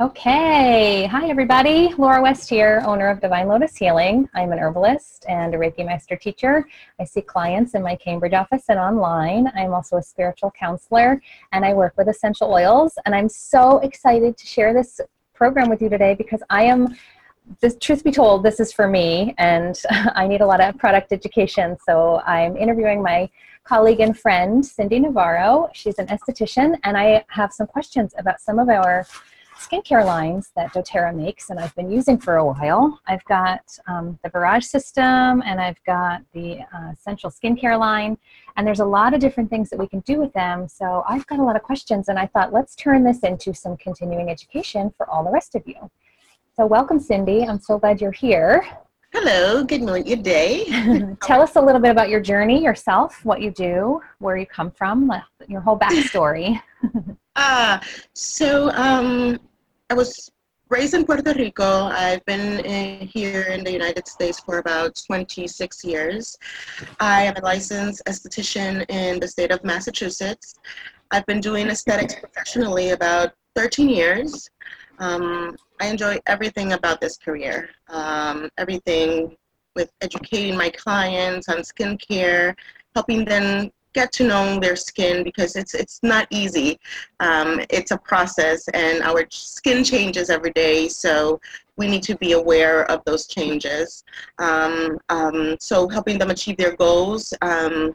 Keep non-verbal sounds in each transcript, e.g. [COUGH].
Okay. Hi, everybody. Laura West here, owner of Divine Lotus Healing. I'm an herbalist and a Reiki Master teacher. I see clients in my Cambridge office and online. I'm also a spiritual counselor and I work with essential oils. And I'm so excited to share this program with you today because I am, this, truth be told, this is for me and [LAUGHS] I need a lot of product education. So I'm interviewing my colleague and friend, Cindy Navarro. She's an esthetician, and I have some questions about some of our skincare lines that doTERRA makes and I've been using for a while. I've got um, the Virage system and I've got the uh, Essential Skincare line and there's a lot of different things that we can do with them. So I've got a lot of questions and I thought let's turn this into some continuing education for all the rest of you. So welcome Cindy, I'm so glad you're here. Hello, good morning, good day. [LAUGHS] Tell us a little bit about your journey, yourself, what you do, where you come from, your whole backstory. Ah, [LAUGHS] uh, so um, I was raised in Puerto Rico. I've been in, here in the United States for about 26 years. I am a licensed esthetician in the state of Massachusetts. I've been doing aesthetics professionally about 13 years. Um, I enjoy everything about this career. Um, everything with educating my clients on skincare, helping them get to know their skin because it's it's not easy. Um, it's a process, and our skin changes every day. So we need to be aware of those changes. Um, um, so helping them achieve their goals. Um,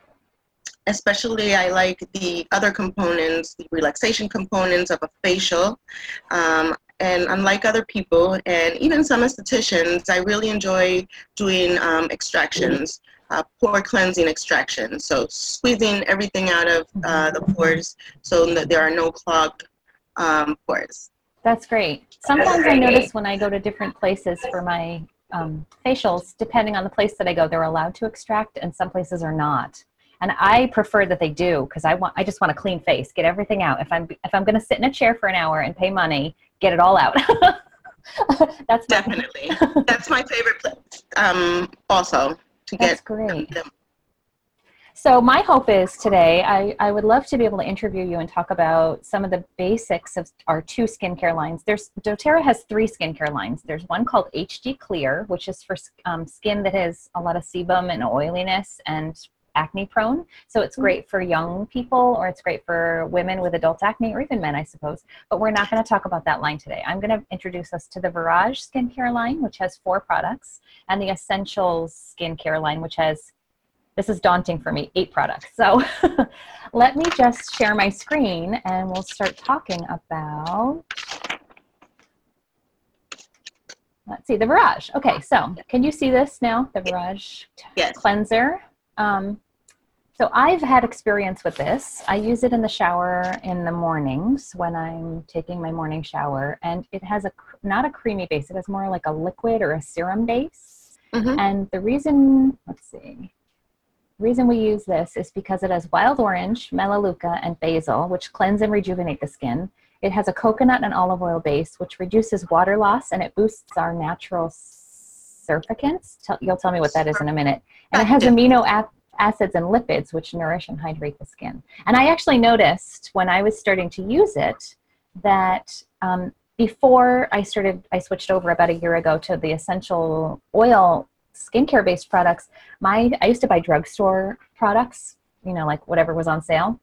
especially, I like the other components, the relaxation components of a facial. Um, and unlike other people, and even some estheticians, I really enjoy doing um, extractions uh, pore cleansing extraction. So squeezing everything out of uh, the pores so that there are no clogged um, pores. That's great. Sometimes I notice when I go to different places for my um, facials, depending on the place that I go, they're allowed to extract, and some places are not. And I prefer that they do because I want I just want a clean face, get everything out. If I'm if I'm going to sit in a chair for an hour and pay money, get it all out. [LAUGHS] That's definitely that's my favorite place. Um, also, to That's get great. Them. So my hope is today, I, I would love to be able to interview you and talk about some of the basics of our two skincare lines. There's doTERRA has three skincare lines. There's one called HD Clear, which is for um, skin that has a lot of sebum and oiliness and acne prone. So it's great for young people or it's great for women with adult acne or even men, I suppose. But we're not going to talk about that line today. I'm going to introduce us to the Virage skincare line, which has four products, and the Essentials skincare line, which has this is daunting for me, eight products. So [LAUGHS] let me just share my screen and we'll start talking about let's see the Virage. Okay, so can you see this now? The Virage yes. cleanser. Um, so I've had experience with this. I use it in the shower in the mornings when I'm taking my morning shower, and it has a not a creamy base. It has more like a liquid or a serum base. Mm-hmm. And the reason, let's see, reason we use this is because it has wild orange, melaleuca, and basil, which cleanse and rejuvenate the skin. It has a coconut and olive oil base, which reduces water loss and it boosts our natural surfactants. You'll tell me what that is in a minute. And it has amino acids and lipids which nourish and hydrate the skin. And I actually noticed when I was starting to use it that um, before I started, I switched over about a year ago to the essential oil skincare based products. My I used to buy drugstore products, you know, like whatever was on sale,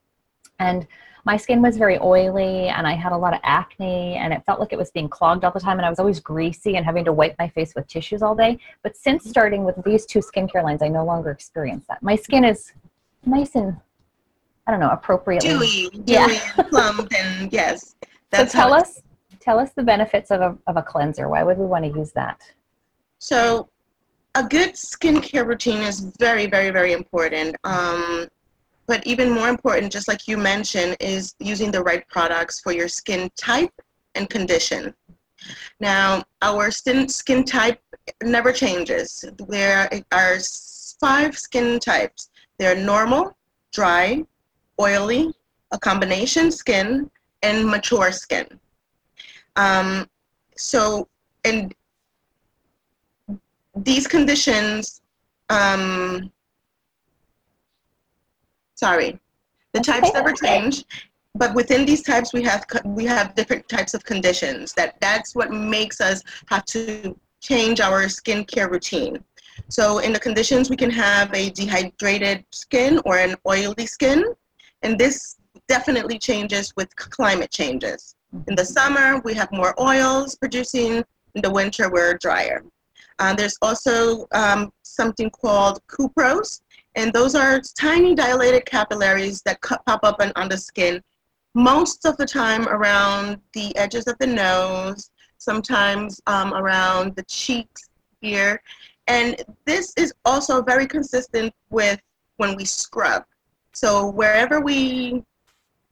and my skin was very oily and I had a lot of acne and it felt like it was being clogged all the time and I was always greasy and having to wipe my face with tissues all day. But since starting with these two skincare lines, I no longer experience that. My skin is nice and I don't know, appropriately dewy, [LAUGHS] dewy, yeah. plump, and yes. so tell us, tell us the benefits of a of a cleanser. Why would we want to use that? So, a good skincare routine is very, very, very important. Um, but even more important, just like you mentioned, is using the right products for your skin type and condition. Now, our skin, skin type never changes. There are five skin types. They're normal, dry, oily, a combination skin, and mature skin. Um, so, and these conditions, um, sorry, the That's types never change, but within these types, we have we have different types of conditions. That that's what makes us have to change our skincare routine. So in the conditions, we can have a dehydrated skin or an oily skin, and this definitely changes with climate changes. In the summer, we have more oils producing. In the winter, we're drier. Uh, there's also um, something called couperose, and those are tiny dilated capillaries that cu- pop up on, on the skin, most of the time around the edges of the nose, sometimes um, around the cheeks here. And this is also very consistent with when we scrub. So wherever we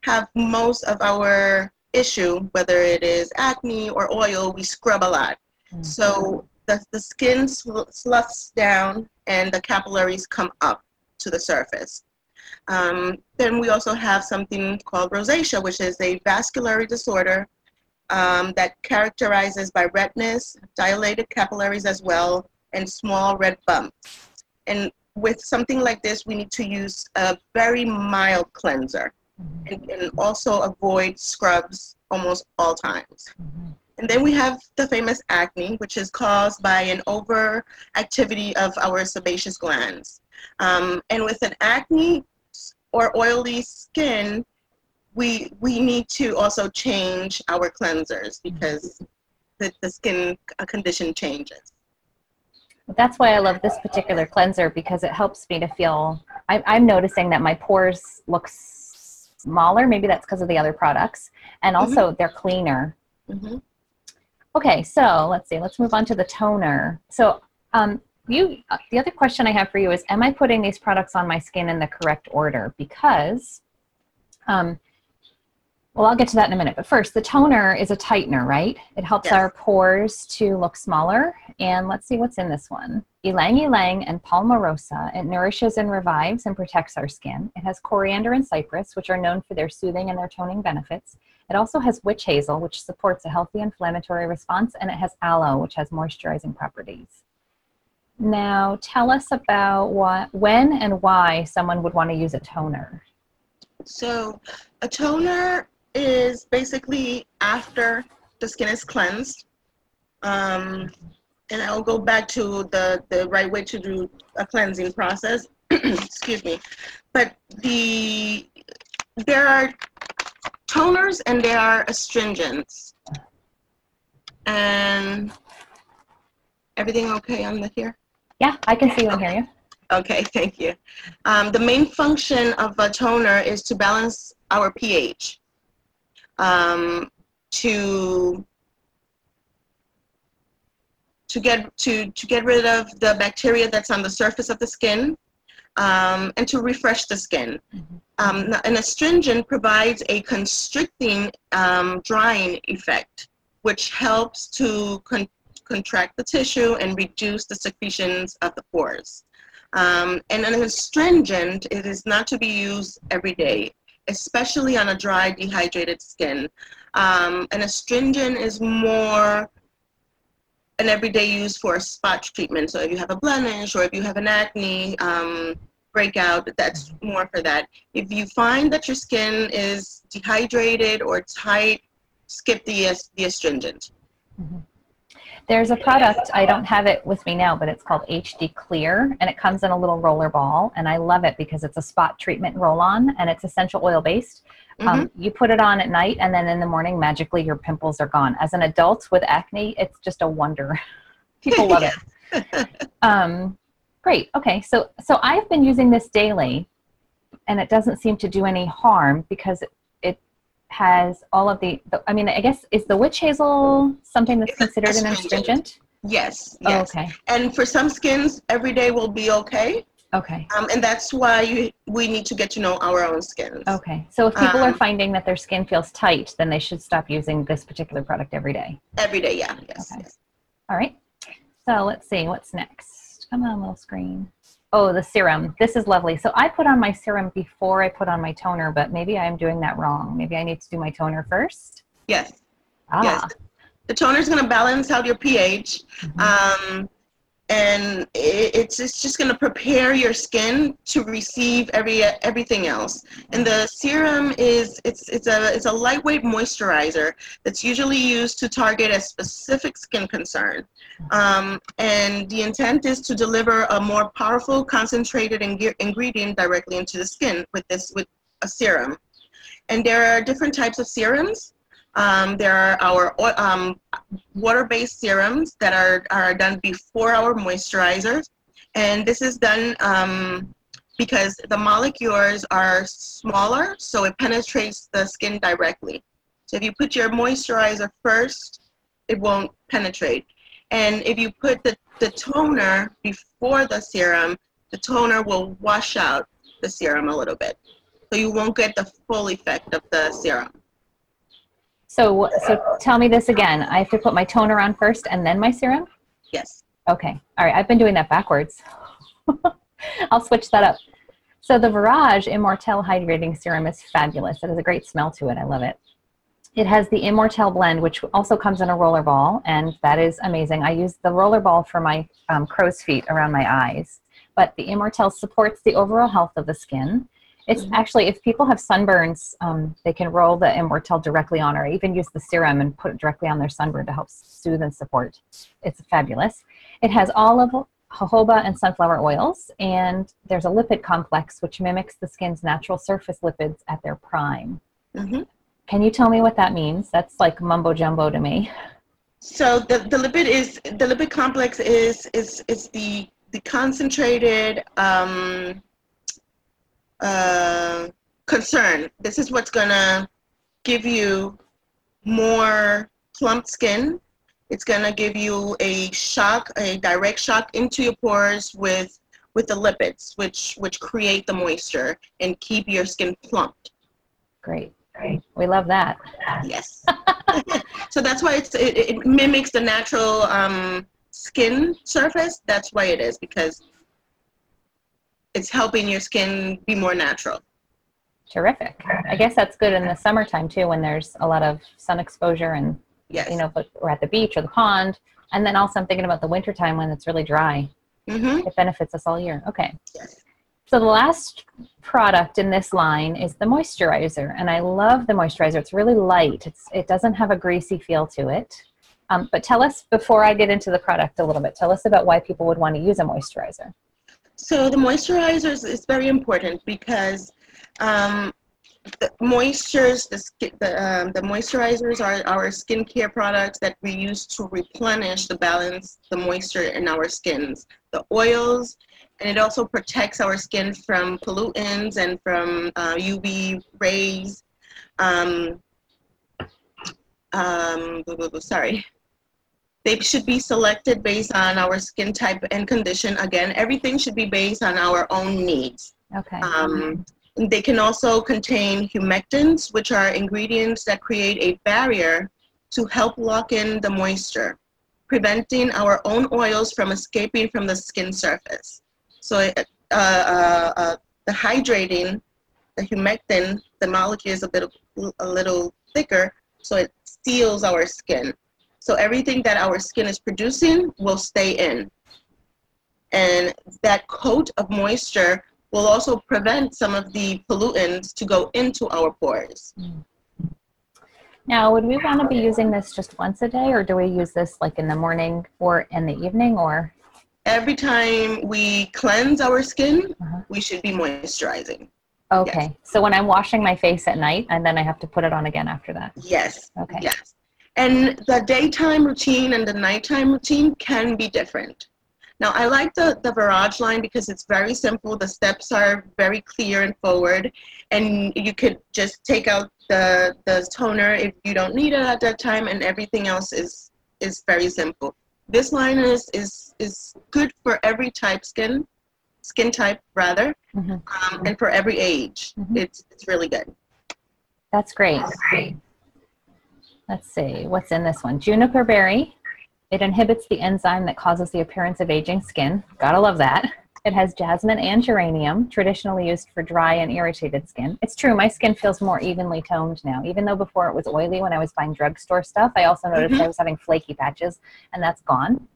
have most of our issue, whether it is acne or oil, we scrub a lot. Mm. So the, the skin sl- sloughs down and the capillaries come up to the surface. Um, then we also have something called rosacea, which is a vascular disorder um, that characterizes by redness, dilated capillaries as well, and small red bumps. And with something like this, we need to use a very mild cleanser Mhm. and, and also avoid scrubs almost all times. Mhm. And then we have the famous acne, which is caused by an overactivity of our sebaceous glands. Um, and with an acne or oily skin, we we need to also change our cleansers because the, the skin condition changes. That's why I love this particular cleanser because it helps me to feel. I, I'm noticing that my pores look smaller. Maybe that's because of the other products, and also they're cleaner. Mhm. Okay, so let's see. Let's move on to the toner. So, um, you. Uh, the other question I have for you is: Am I putting these products on my skin in the correct order? Because, um, well, I'll get to that in a minute. But first, the toner is a tightener, right? It helps Yes. our pores to look smaller. And let's see what's in this one: ylang ylang and palmarosa. It nourishes and revives and protects our skin. It has coriander and cypress, which are known for their soothing and their toning benefits. It also has witch hazel, which supports a healthy inflammatory response, and it has aloe, which has moisturizing properties. Now, tell us about what, when, and why someone would want to use a toner. So a toner is basically after the skin is cleansed. Um, and I'll go back to the, the right way to do a cleansing process. [CLEARS THROAT] Excuse me. But the there are toners and there are astringents. And everything okay on the here? Yeah, I can see you and hear you. Okay, [LAUGHS] thank you. Um, the main function of a toner is to balance our pH, um, to to get to to get rid of the bacteria that's on the surface of the skin, um, and to refresh the skin. Mhm. Um, an astringent provides a constricting, um, drying effect, which helps to con- contract the tissue and reduce the secretions of the pores. Um, and an astringent, it is not to be used every day, especially on a dry, dehydrated skin. Um, an astringent is more an everyday use for a spot treatment. So if you have a blemish or if you have an acne breakout, that's more for that. If you find that your skin is dehydrated or tight, skip the, the astringent. There's a product, I don't have it with me now, but it's called HD Clear, and it comes in a little roller ball. And I love it because it's a spot treatment roll on and it's essential oil based. Um, you put it on at night, and then in the morning, magically, your pimples are gone. As an adult with acne, it's just a wonder. [LAUGHS] People love it. [LAUGHS] Um, great. Okay. So, so I've been using this daily, and it doesn't seem to do any harm because it, it has all of the, the. I mean, I guess is the witch hazel something that's considered an astringent. astringent? Yes, Oh, okay. And for some skins, every day will be okay. Okay. Um, and that's why you, we need to get to know our own skins. Okay. So if people are Um, finding that their skin feels tight, then they should stop using this particular product every day. Every day, yeah. Yes. Okay. yes. All right. So let's see what's next. Come on, little screen. Oh, the serum. This is lovely. So I put on my serum before I put on my toner, but maybe I'm doing that wrong. Maybe I need to do my toner first. Yes. Ah, Yes. The toner is going to balance out your pH. mhm. um, and it's it's just going to prepare your skin to receive every everything else. And the serum is it's it's a it's a lightweight moisturizer that's usually used to target a specific skin concern. Um, and the intent is to deliver a more powerful, concentrated ing- ingredient directly into the skin with this with a serum. And there are different types of serums. Um, there are our um, water-based serums that are, are done before our moisturizers. And this is done um, because the molecules are smaller, so it penetrates the skin directly. So if you put your moisturizer first, it won't penetrate. And if you put the, the toner before the serum, the toner will wash out the serum a little bit. So you won't get the full effect of the serum. So, so tell me this again. I have to put my toner on first and then my serum? Yes. Okay. All right. I've been doing that backwards. [LAUGHS] I'll switch that up. So the Virage Immortelle Hydrating Serum is fabulous. It has a great smell to it. I love it. It has the Immortelle blend, which also comes in a roller ball, and that is amazing. I use the roller ball for my um, crow's feet around my eyes, but the Immortelle supports the overall health of the skin. It's Mhm. actually, if people have sunburns, um, they can roll the Immortelle directly on, or even use the serum and put it directly on their sunburn to help soothe and support. It's fabulous. It has olive, jojoba, and sunflower oils, and there's a lipid complex which mimics the skin's natural surface lipids at their prime. hmm Can you tell me what that means? That's like mumbo jumbo to me. So the, the lipid is the lipid complex is is is the the concentrated um, uh, concern. This is what's gonna give you more plump skin. It's gonna give you a shock, a direct shock into your pores with with the lipids, which which create the moisture and keep your skin plumped. Great, great. We love that. Yes. [LAUGHS] so that's why it's it, it mimics the natural um, skin surface. That's why it is because it's helping your skin be more natural. Terrific. I guess that's good in the summertime too, when there's a lot of sun exposure and Yes. you know, but we're at the beach or the pond. And then also I'm thinking about the wintertime when it's really dry. Mm-hmm. It benefits us all year. Okay. Yes. So the last product in this line is the moisturizer, and I love the moisturizer. It's really light. It's it doesn't have a greasy feel to it. Um, but tell us before I get into the product a little bit. Tell us about why people would want to use a moisturizer. So the moisturizers is very important because um, the moistures, the, the, um, the moisturizers are our skincare products that we use to replenish the balance, the moisture in our skins. The oils, and it also protects our skin from pollutants and from uh, UV rays. Um, um, sorry. They should be selected based on our skin type and condition. Again, everything should be based on our own needs. Okay. Um, they can also contain humectants, which are ingredients that create a barrier to help lock in the moisture, preventing our own oils from escaping from the skin surface. So, uh, uh, uh, the hydrating, the humectant, the molecule is a bit a little thicker, so it seals our skin. So everything that our skin is producing will stay in. And that coat of moisture will also prevent some of the pollutants to go into our pores. Now, would we want to be using this just once a day, or do we use this like in the morning or in the evening, or? Every time we cleanse our skin, Uh-huh. we should be moisturizing. Okay. So when I'm washing my face at night, and then I have to put it on again after that. Yes. Okay. Yes. And the daytime routine and the nighttime routine can be different. Now, I like the, the Virage line because it's very simple. The steps are very clear and forward. And you could just take out the, the toner if you don't need it at that time, and everything else is, is very simple. This line is, is, is good for every type skin. skin type rather, Mhm. um, and for every age. Mhm. It's it's really good. That's great. Let's see, what's in this one? Juniper berry. It inhibits the enzyme that causes the appearance of aging skin. Gotta love that. It has jasmine and geranium, traditionally used for dry and irritated skin. It's true, my skin feels more evenly toned now. Even though before it was oily when I was buying drugstore stuff, I also noticed Mhm. I was having flaky patches, and that's gone.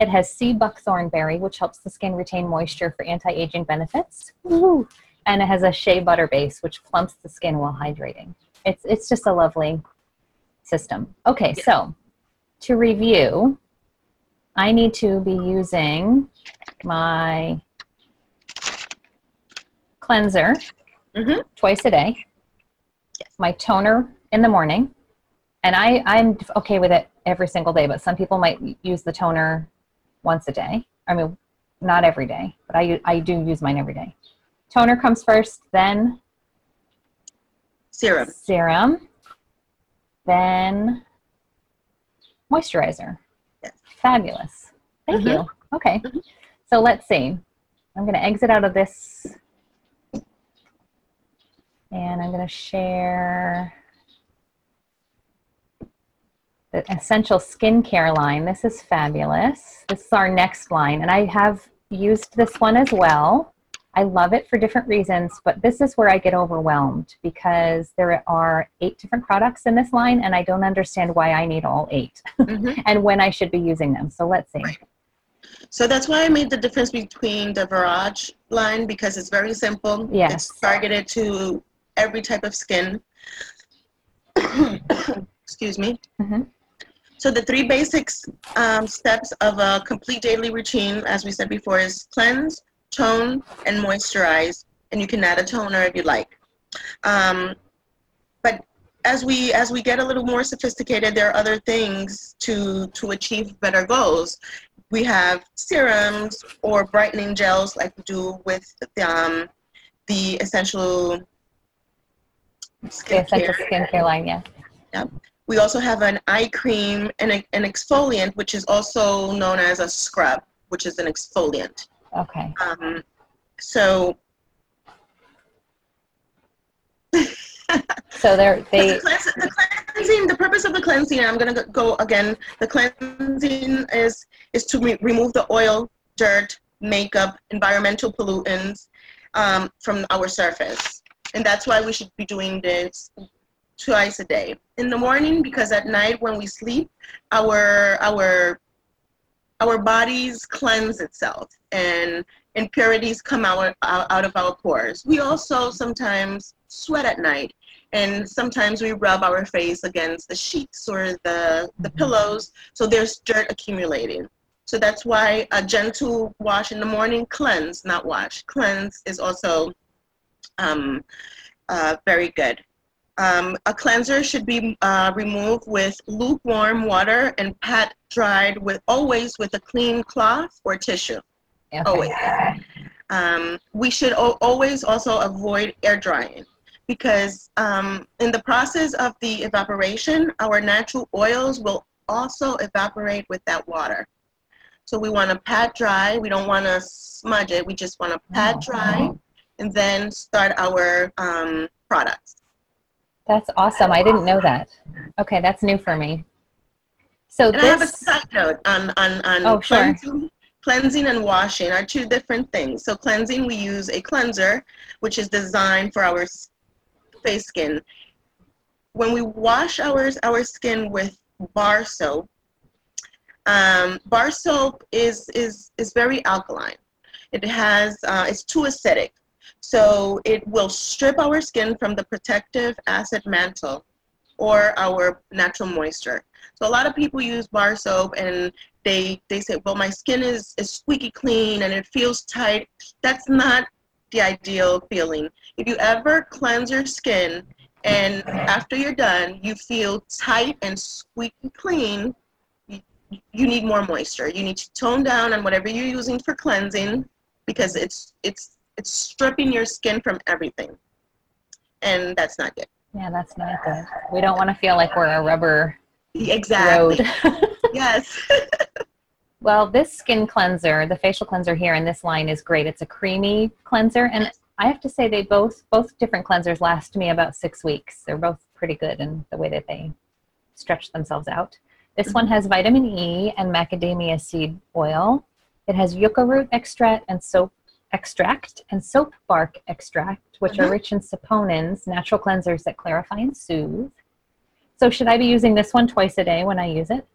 It has sea buckthorn berry, which helps the skin retain moisture for anti aging benefits. Woo! And it has a shea butter base, which plumps the skin while hydrating. It's, it's just a lovely system. Okay, so to review, I need to be using my cleanser Mhm. twice a day, Yes. my toner in the morning, and I, I'm okay with it every single day, but some people might use the toner once a day. I mean, not every day, but I, I do use mine every day. Toner comes first, then Serum. serum, then moisturizer. Yes. Fabulous. Thank Mhm. you. Okay. Mhm. So let's see. I'm going to exit out of this and I'm going to share the essential skincare line. This is fabulous. This is our next line, and I have used this one as well. I love it for different reasons, but this is where I get overwhelmed because there are eight different products in this line, and I don't understand why I need all 8 Mhm. [LAUGHS] and when I should be using them. So let's see. Right. So that's why I made the difference between the Virage line because it's very simple. Yes. It's targeted to every type of skin. [COUGHS] Excuse me. Mhm. So the three basic um, steps of a complete daily routine, as we said before, is cleanse, tone, and moisturize. And you can add a toner if you like. Um, but as we as we get a little more sophisticated, there are other things to to achieve better goals we have serums or brightening gels like we do with the, um, the essential The essential skincare. skincare line, yeah. We also have an eye cream and a, an exfoliant, which is also known as a scrub, which is an exfoliant. Okay. Um, so [LAUGHS] So they're they the, cleanse, the cleansing, the purpose of the cleansing, I'm gonna go- go again. The cleansing is is to re- remove the oil, dirt, makeup, environmental pollutants um, from our surface, and that's why we should be doing this twice a day. In the morning, because at night when we sleep, our our our bodies cleanse itself and impurities come out, out of our pores. We also sometimes sweat at night and sometimes we rub our face against the sheets or the, the Mhm. pillows so there's dirt accumulating so that's why a gentle wash in the morning cleanse not wash cleanse is also um, uh, very good um, a cleanser should be uh, removed with lukewarm water and pat dried with always with a clean cloth or tissue okay. always. Um, we should al- always also avoid air drying because um, in the process of the evaporation, our natural oils will also evaporate with that water. So we want to pat dry. We don't want to smudge it. We just want to pat Oh. dry and then start our um, products. That's awesome. I didn't know that. Okay, that's new for me. So And I have a side note on, on, on Oh, sure. cleansing. Cleansing and washing are two different things. So cleansing, we use a cleanser, which is designed for our face skin. When we wash our, our skin with bar soap, um, bar soap is, is, is very alkaline. It has, uh, it's too acidic. So it will strip our skin from the protective acid mantle or our natural moisture. So a lot of people use bar soap and they they say, well, my skin is is squeaky clean and it feels tight. That's not the ideal feeling. If you ever cleanse your skin and after you're done, you feel tight and squeaky clean, you, you need more moisture. You need to tone down on whatever you're using for cleansing because it's it's it's stripping your skin from everything, and that's not good. yeah, that's not good. We don't want to feel like we're a rubber Exactly. road. [LAUGHS] Yes. [LAUGHS] Well, this skin cleanser, the facial cleanser here in this line is great. It's a creamy cleanser and I have to say they both both different cleansers last me about 6 weeks. They're both pretty good in the way that they stretch themselves out. This one has vitamin E and macadamia seed oil. It has yucca root extract and soap extract and soap bark extract, which are Mhm. rich in saponins, natural cleansers that clarify and soothe. So should I be using this one twice a day when I use it?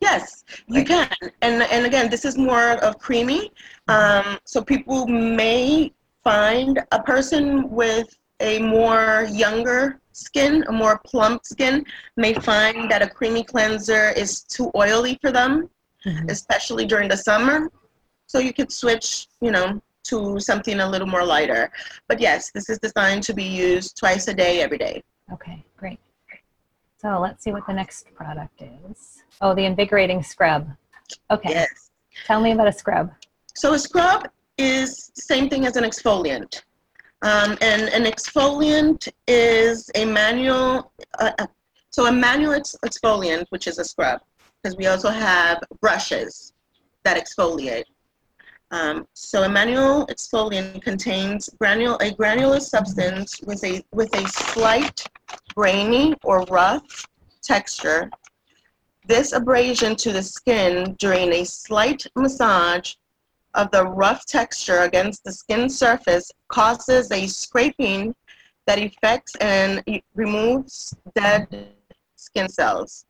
Yes, you can. And and again, this is more of creamy. Um, so people may find a person with a more younger skin, a more plump skin, may find that a creamy cleanser is too oily for them, especially during the summer. So you could switch, you know, to something a little more lighter. But yes, this is designed to be used twice a day, every day. Okay, great. So let's see what the next product is. Oh, the invigorating scrub. Okay, Yes. tell me about a scrub. So a scrub is the same thing as an exfoliant. Um, and an exfoliant is a manual, uh, uh, so a manual ex- exfoliant, which is a scrub, because we also have brushes that exfoliate. Um, so a manual exfoliant contains granule, a granular substance with a, with a slight grainy or rough texture. This abrasion to the skin during a slight massage of the rough texture against the skin surface causes a scraping that affects and removes dead skin cells.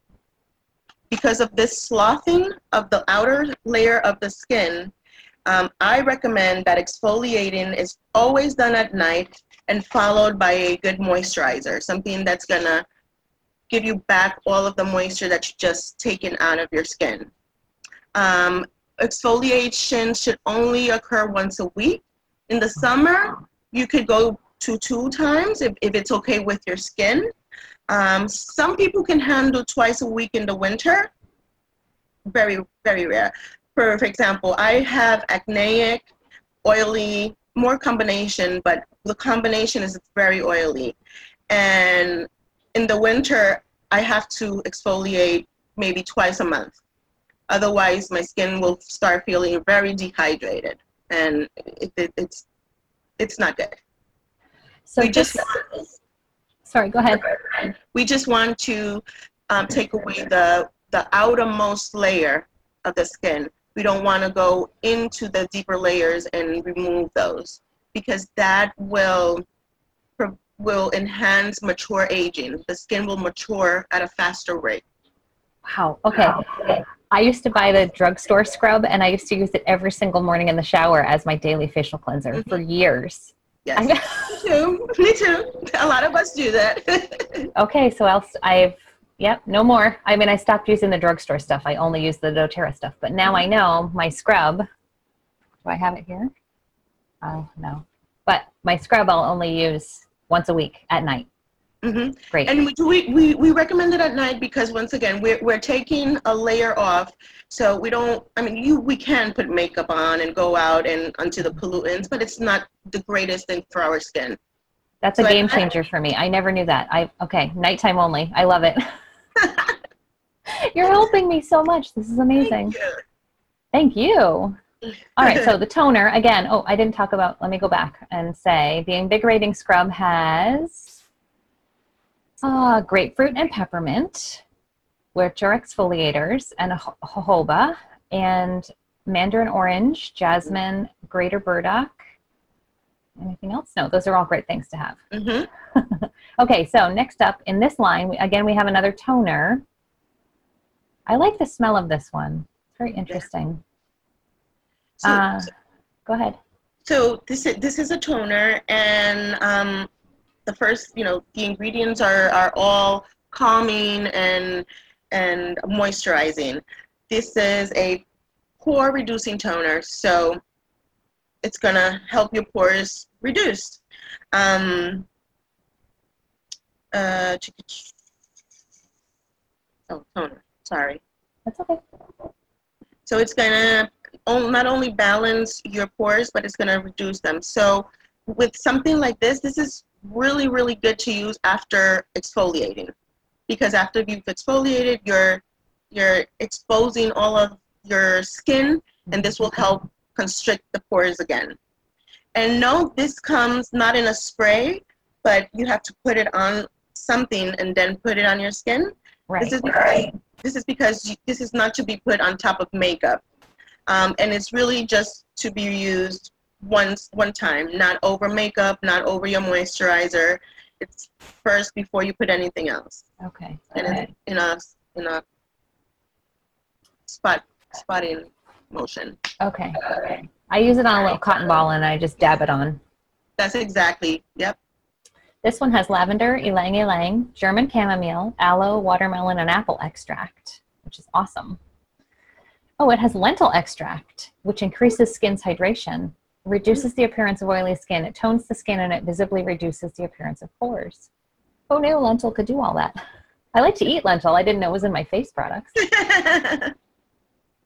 Because of this sloughing of the outer layer of the skin, um, I recommend that exfoliating is always done at night and followed by a good moisturizer, something that's gonna give you back all of the moisture that you just taken out of your skin. Um, exfoliation should only occur once a week. In the summer, you could go to two times if, if it's okay with your skin. Um, some people can handle twice a week in the winter. Very, very rare. For, for example, I have acneic, oily, more combination, but the combination is very oily. And in the winter, I have to exfoliate maybe twice a month. Otherwise, my skin will start feeling very dehydrated, and it, it, it's it's not good. So we just this, sorry, go ahead. we just want to um, take away the the outermost layer of the skin. We don't want to go into the deeper layers and remove those because that will will enhance mature aging. The skin will mature at a faster rate. Wow. Okay. I used to buy the drugstore scrub and I used to use it every single morning in the shower as my daily facial cleanser mm-hmm. for years. Yes, [LAUGHS] me too. Me too. A lot of us do that. [LAUGHS] Okay, so else I've yep, no more. I mean, I stopped using the drugstore stuff. I only use the DoTerra stuff. But now I know my scrub. Do I have it here? Oh no. But my scrub I'll only use once a week at night. hmm Great. And we, we, we, we recommend it at night because once again, we're, we're taking a layer off. So we don't, I mean, you, we can put makeup on and go out and onto the pollutants, but it's not the greatest thing for our skin. That's a so game changer for me. I never knew that. I okay, nighttime only. I love it. [LAUGHS] [LAUGHS] You're helping me so much. This is amazing. Thank you. Thank you. All right, so [LAUGHS] the toner again. Oh, I didn't talk about. Let me go back and say the invigorating scrub has uh, grapefruit and peppermint, which are exfoliators, and a jojoba, and mandarin orange, jasmine, greater burdock. Anything else? No, those are all great things to have. hmm [LAUGHS] Okay, so next up in this line, we, again, we have another toner. I like the smell of this one. It's very interesting. So, Uh, go ahead. so this is, this is a toner and um, the first, you know, the ingredients are, are all calming and, and moisturizing. This is a pore reducing toner. So it's gonna help your pores reduce. Um, uh, oh, toner. Sorry. That's okay. So it's gonna not only balance your pores, but it's gonna reduce them. So with something like this, this is really, really good to use after exfoliating, because after you've exfoliated, you're you're exposing all of your skin, and this will help constrict the pores again. And no, this comes not in a spray, but you have to put it on something and then put it on your skin. Right. This is because this is because you, this is not to be put on top of makeup, um, and it's really just to be used once one time, not over makeup, not over your moisturizer. It's first before you put anything else, Okay. and okay. it's in a in a spot spotting motion. Okay. Okay. I use it on a little cotton ball and I just dab it on. That's exactly. Yep. This one has lavender, ylang ylang, German chamomile, aloe, watermelon, and apple extract, which is awesome. Oh, it has lentil extract, which increases skin's hydration, reduces the appearance of oily skin, it tones the skin, and it visibly reduces the appearance of pores. Oh, no, lentil could do all that. I like to eat lentil. I didn't know it was in my face products. [LAUGHS]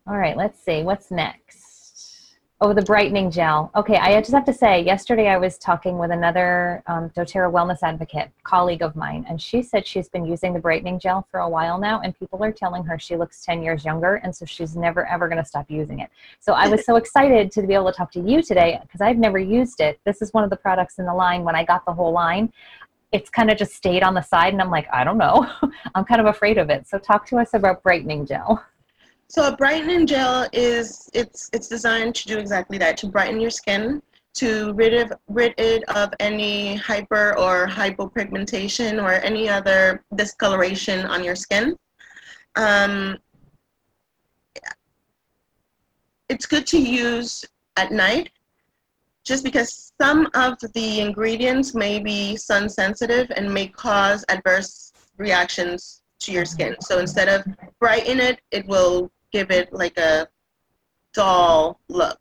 All right, let's see. What's next? Oh, the brightening gel. Okay, I just have to say, yesterday I was talking with another um, doTERRA wellness advocate, colleague of mine, and she said she's been using the brightening gel for a while now, and people are telling her she looks 10 years younger, and so she's never ever going to stop using it. So I was so [LAUGHS] excited to be able to talk to you today because I've never used it. This is one of the products in the line when I got the whole line. It's kind of just stayed on the side, and I'm like, I don't know. [LAUGHS] I'm kind of afraid of it. So talk to us about brightening gel. So a brightening gel is it's it's designed to do exactly that to brighten your skin, to rid of rid it of any hyper or hypopigmentation or any other discoloration on your skin. Um, it's good to use at night, just because some of the ingredients may be sun sensitive and may cause adverse reactions to your skin. So instead of brighten it, it will give it like a dull look.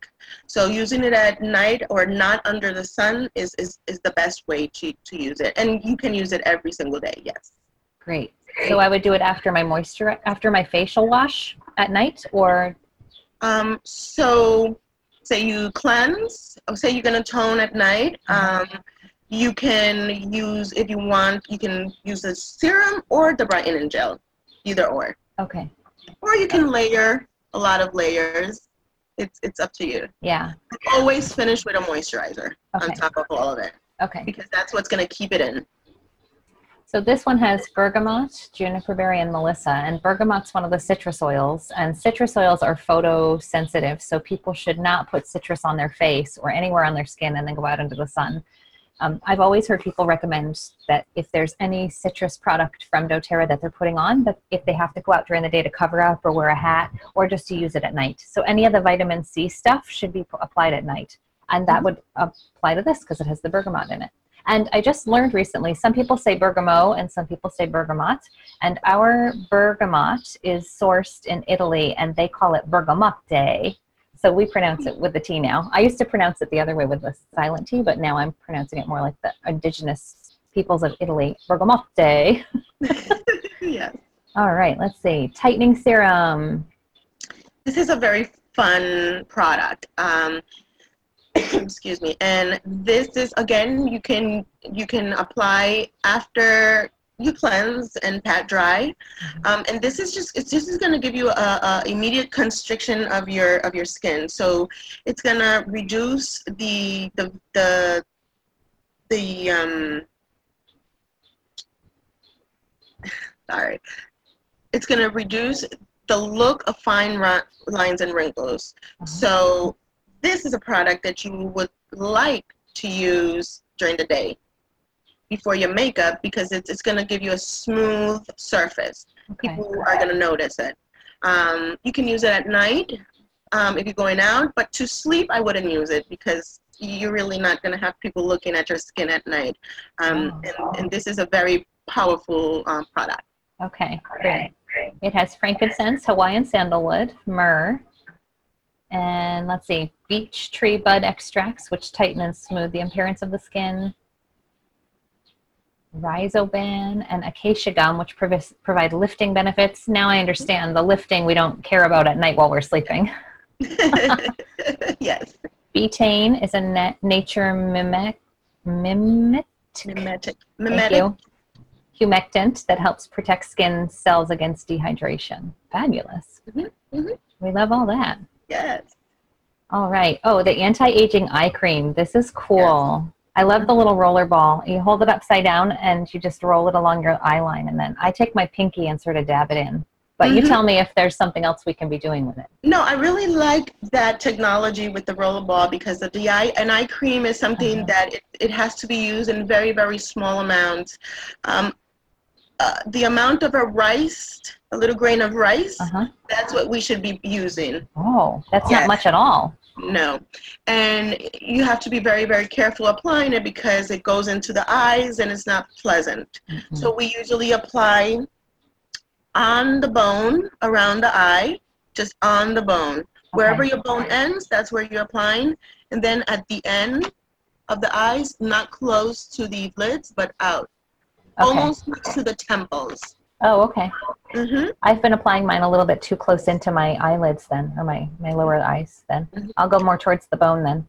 So using it at night or not under the sun is, is, is the best way to, to use it. And you can use it every single day, yes. Great. So I would do it after my moisture, after my facial wash at night, or Um, so say you cleanse, or say you're gonna tone at night, um, you can use, if you want, you can use the serum or the brightening gel, either or. okay, Or you can layer a lot of layers. It's, it's up to you. yeah, Always finish with a moisturizer on top of all of it okay. because that's what's gonna keep it in. So this one has bergamot, juniper berry, and melissa. And bergamot's one of the citrus oils, and citrus oils are photosensitive, so people should not put citrus on their face or anywhere on their skin and then go out into the sun. Um, I've always heard people recommend that if there's any citrus product from doTERRA that they're putting on, that if they have to go out during the day to cover up or wear a hat or just to use it at night. So any of the vitamin C stuff should be applied at night. And that would apply to this because it has the bergamot in it. And I just learned recently, some people say bergamot and some people say bergamot. And our bergamot is sourced in Italy and they call it bergamotte. So we pronounce it with the T now. I used to pronounce it the other way with the silent T, but now I'm pronouncing it more like the indigenous peoples of Italy, bergamotte. [LAUGHS] yes. All right, let's see. Tightening serum. This is a very fun product. Um, [COUGHS] excuse me. And this is again, you can you can apply after you cleanse and pat dry. Um, and this is just it's this is going to give you a, a immediate constriction of your of your skin. So it's going to reduce the the the the um [SIGHS] sorry. It's going to reduce the look of fine lines and wrinkles. So this is a product that you would like to use during the day before your makeup because it's, it's going to give you a smooth surface. Okay. People are going to notice it. Um, you can use it at night um, if you're going out, but to sleep, I wouldn't use it because you're really not going to have people looking at your skin at night. Um, and, and this is a very powerful um, product. Okay, great. It has frankincense, Hawaiian sandalwood, myrrh, and let's see, beech tree bud extracts, which tighten and smooth the appearance of the skin, rhizobian, and acacia gum, which provis- provide lifting benefits. Now I understand the lifting we don't care about at night while we're sleeping. [LAUGHS] yes. Betaine is a na- nature mimic. Mimetic. Mimetic. you. humectant that helps protect skin cells against dehydration. Fabulous. Mhm, mhm. We love all that. Yes. All right. Oh, the anti-aging eye cream. This is cool. I love the little roller ball. You hold it upside down and you just roll it along your eye line and then I take my pinky and sort of dab it in. But you Mhm. tell me if there's something else we can be doing with it. No, I really like that technology with the roller ball because the, the eye and eye cream is something Uh-huh. that it, it has to be used in very very small amounts. Um, uh, the amount of a rice, a little grain of rice, Uh-huh. that's what we should be using. Oh, that's Yes. not much at all. No, and you have to be very very careful applying it because it goes into the eyes and it's not pleasant. Mhm. So we usually apply on the bone around the eye, just on the bone. Wherever your bone ends, that's where you're applying. And then at the end of the eyes, not close to the lids, but out, Okay. almost to the temples. Oh, okay. hmm I've been applying mine a little bit too close into my eyelids then, or my, my lower eyes then. Mhm. I'll go more towards the bone then.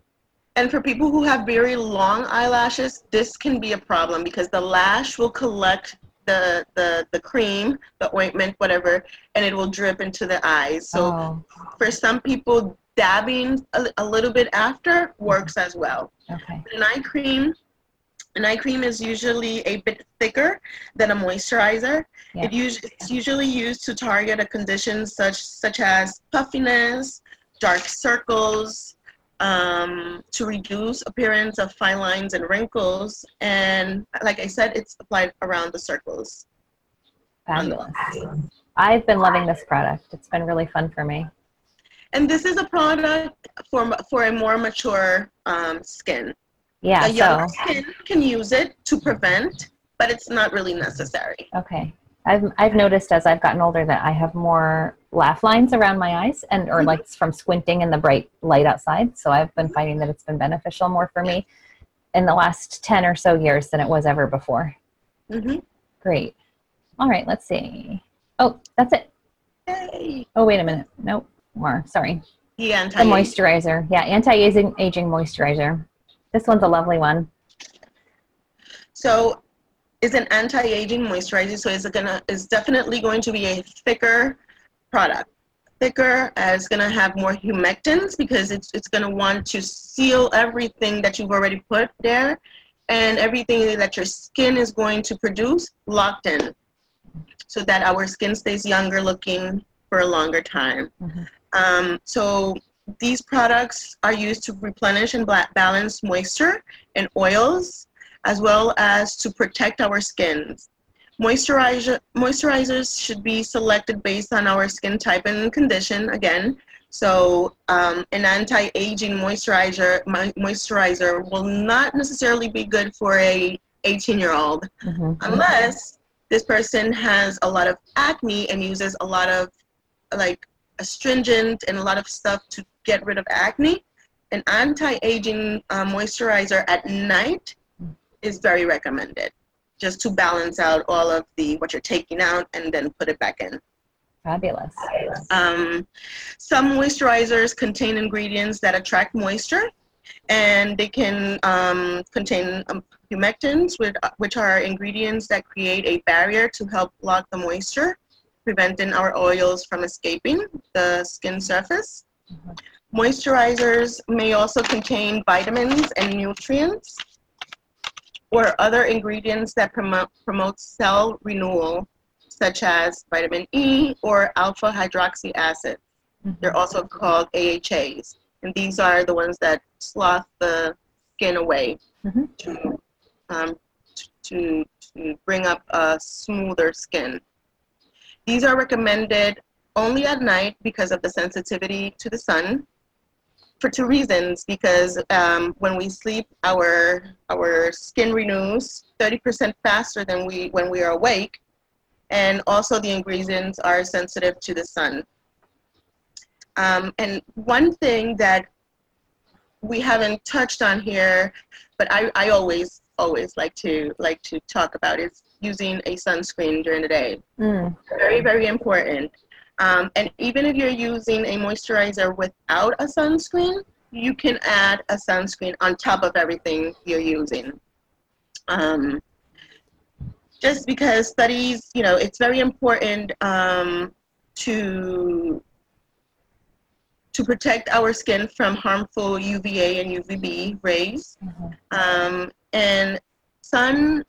And for people who have very long eyelashes, this can be a problem because the lash will collect the, the, the cream, the ointment, whatever, and it will drip into the eyes. So oh, for some people, dabbing a, a little bit after works as well. okay. An eye cream, an eye cream is usually a bit thicker than a moisturizer. Yeah. It us- it's usually used to target a condition such such as puffiness, dark circles, um, to reduce appearance of fine lines and wrinkles. And like I said, it's applied around the circles. the- Fabulous. I've been loving this product. It's been really fun for me. And this is a product for for a more mature um, skin. Yeah, a young so, skin can use it to prevent, but it's not really necessary. okay. I've, I've noticed as I've gotten older that I have more laugh lines around my eyes and or Mhm. like from squinting in the bright light outside. So I've been finding that it's been beneficial more for me in the last 10 or so years than it was ever before. hmm Great. All right, let's see. Oh, that's it. Yay! Oh, wait a minute. Nope. More. Sorry. The The moisturizer. Yeah, anti-aging aging moisturizer. This one's a lovely one. So it's an anti-aging moisturizer, so it's gonna it's definitely going to be a thicker product. Thicker as gonna have more humectants because it's it's gonna want to seal everything that you've already put there and everything that your skin is going to produce locked in so that our skin stays younger looking for a longer time. Mhm. Um, so these products are used to replenish and balance moisture and oils as well as to protect our skins. Moisturizer, moisturizers should be selected based on our skin type and condition again. So um, an anti-aging moisturizer moisturizer will not necessarily be good for a 18-year-old Mhm. unless this person has a lot of acne and uses a lot of like astringent and a lot of stuff to get rid of acne. An anti-aging uh, moisturizer at night is very recommended, just to balance out all of the what you're taking out and then put it back in. Fabulous. Um, some moisturizers contain ingredients that attract moisture, and they can um, contain um, humectants, which, which are ingredients that create a barrier to help block the moisture, preventing our oils from escaping the skin surface. Moisturizers may also contain vitamins and nutrients or other ingredients that promote, promote cell renewal, such as vitamin E or alpha hydroxy acid. Mhm. They're also called AHAs, and these are the ones that sloth the skin away Mhm. to, um, to, to bring up a smoother skin. These are recommended only at night because of the sensitivity to the sun for two reasons because um, when we sleep our our skin renews 30% faster than we when we are awake and also the ingredients are sensitive to the sun. Um, and one thing that we haven't touched on here but I, I always always like to like to talk about is using a sunscreen during the day. Mm, very very important um, and even if you're using a moisturizer without a sunscreen you can add a sunscreen on top of everything you're using um, just because studies, you know, it's very important um, to to protect our skin from harmful UVA and UVB rays. Mhm. Um, and sun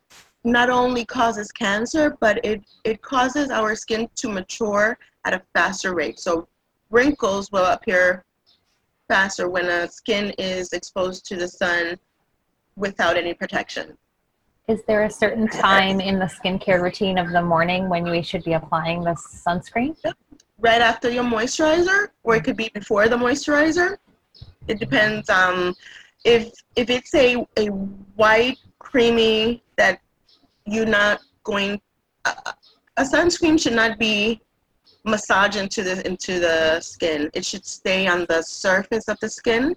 not only causes cancer, but it, it causes our skin to mature at a faster rate. So wrinkles will appear faster when a skin is exposed to the sun without any protection. Is there a certain time in the skincare routine of the morning when we should be applying the sunscreen? Right after your moisturizer, or it could be before the moisturizer. It depends. Um, if if it's a, a white creamy that you're not going, a, a sunscreen should not be massaged into the into the skin. It should stay on the surface of the skin,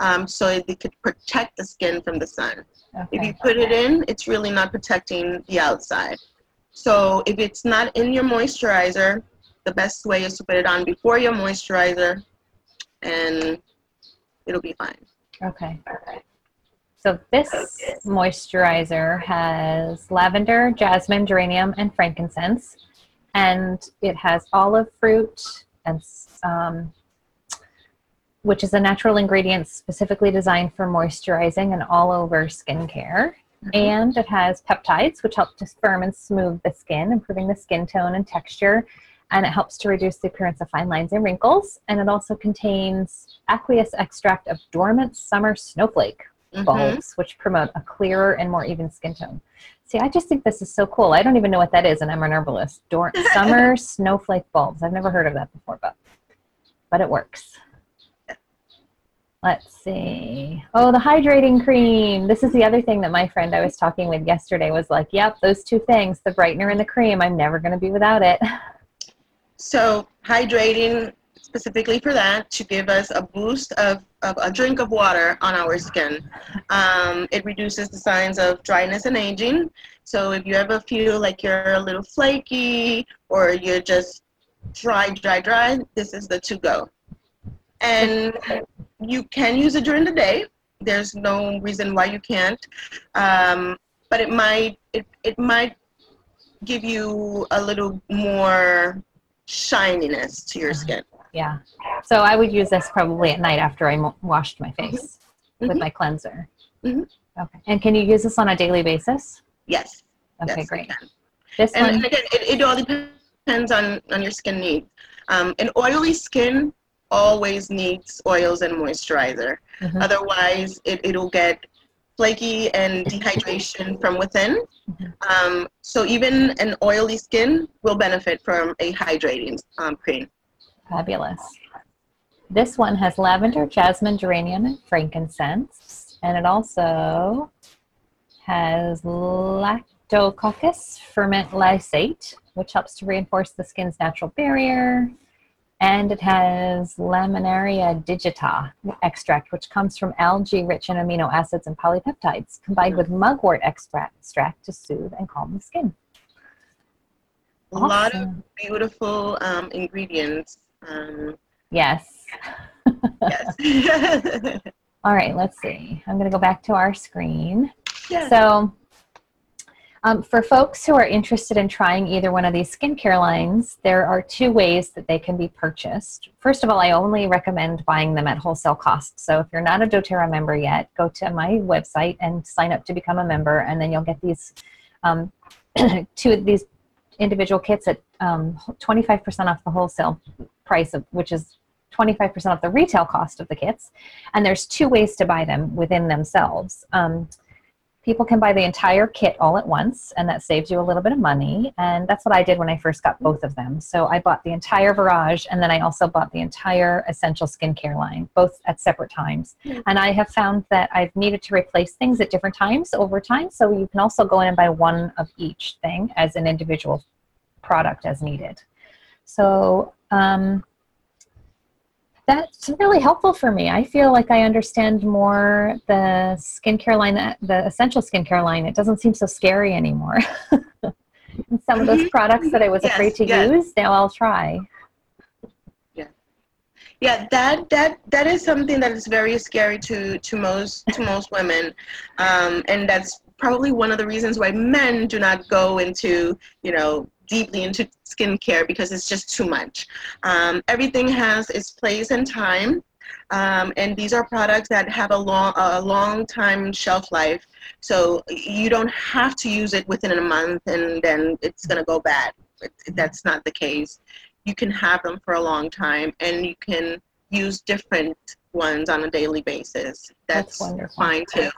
um, so it could protect the skin from the sun. If you put it in, it's really not protecting the outside. So if it's not in your moisturizer, the best way is to put it on before your moisturizer, and it'll be fine. Okay. So this moisturizer has lavender, jasmine, geranium, and frankincense, and it has olive fruit and um, which is a natural ingredient specifically designed for moisturizing and all over skincare. And it has peptides, which help to firm and smooth the skin, improving the skin tone and texture. And it helps to reduce the appearance of fine lines and wrinkles. And it also contains aqueous extract of dormant summer snowflake Mhm. bulbs, which promote a clearer and more even skin tone. See, I just think this is so cool. I don't even know what that is, and I'm an herbalist. Dor- [LAUGHS] summer snowflake bulbs. I've never heard of that before, but but it works. Let's see. Oh, the hydrating cream. This is the other thing that my friend I was talking with yesterday was like, "Yep, those two things, the brightener and the cream. I'm never going to be without it." [LAUGHS] So hydrating specifically for that to give us a boost of, of a drink of water on our skin. Um, it reduces the signs of dryness and aging. So if you ever feel like you're a little flaky or you're just dry, dry, dry, this is the to go. And you can use it during the day. There's no reason why you can't. Um, but it might it, it might give you a little more shininess to your skin. Yeah. So I would use this probably at night after I mo- washed my face with Mhm. my cleanser. Mhm. Okay. And can you use this on a daily basis? Yes. Okay, yes, great. This And, one, and again, it, it all depends on, on your skin needs. Um, an oily skin always needs oils and moisturizer. Mhm. Otherwise, it, it'll get flaky and dehydration from within. Mhm. Um, so even an oily skin will benefit from a hydrating um, cream. Fabulous. This one has lavender, jasmine, geranium, and frankincense. And it also has lactococcus ferment lysate, which helps to reinforce the skin's natural barrier. And it has Laminaria digita extract, which comes from algae rich in amino acids and polypeptides, combined with mugwort extract, to soothe and calm the skin. A lot of beautiful um, ingredients. Um, Yes. yes. [LAUGHS] All right, let's see. I'm going to go back to our screen. yeah. So, um, for folks who are interested in trying either one of these skincare lines, there are two ways that they can be purchased. First of all, I only recommend buying them at wholesale cost. So, if you're not a doTERRA member yet, go to my website and sign up to become a member, and then you'll get these um, [CLEARS THROAT] two of these individual kits at um, 25% off the wholesale price of which is 25% off the retail cost of the kits and there's two ways to buy them within themselves. Um, people can buy the entire kit all at once and that saves you a little bit of money and that's what i did when i first got both of them. So i bought the entire virage and then i also bought the entire essential skincare line both at separate times. Mhm. and i have found that i've needed to replace things at different times over time so you can also go in and buy one of each thing as an individual product as needed. So um, that's really helpful for me. I feel like I understand more the skincare line, the essential skincare line. It doesn't seem so scary anymore. [LAUGHS] and some of those Mhm. products that I was Yes, afraid to yes. use, now I'll try. yeah that that that is something that is very scary to to most to most women um, and that's probably one of the reasons why men do not go into, you know, deeply into skincare because it's just too much. Um, everything has its place and time. Um, and these are products that have a long, a long time shelf life. So you don't have to use it within a month and then it's going to go bad. It, that's not the case. You can have them for a long time and you can use different ones on a daily basis. That's That's, fine too.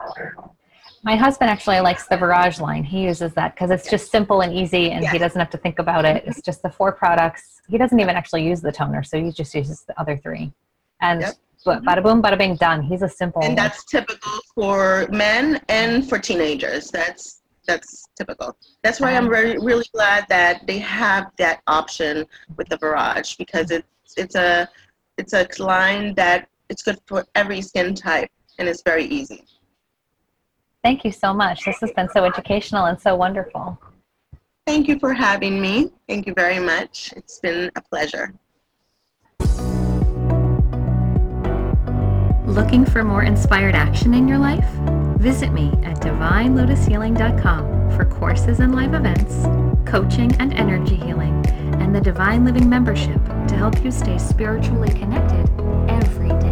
My husband actually likes the Virage line. He uses that because it's just simple and easy, and he doesn't have to think about it. It's just the four products. He doesn't even actually use the toner, so he just uses the other three. And Yep. but mm-hmm. bada boom, bada bing, done. He's a simple. And that's typical for men and for teenagers. That's that's typical. That's why I'm uh-huh. very really glad that they have that option with the Virage because it's it's a it's a line that it's good for every skin type and it's very easy. Thank you so much. This has been so educational and so wonderful. Thank you for having me. Thank you very much. It's been a pleasure. Looking for more inspired action in your life? Visit me at divinelotushealing.com for courses and live events, coaching and energy healing, and the Divine Living membership to help you stay spiritually connected every day.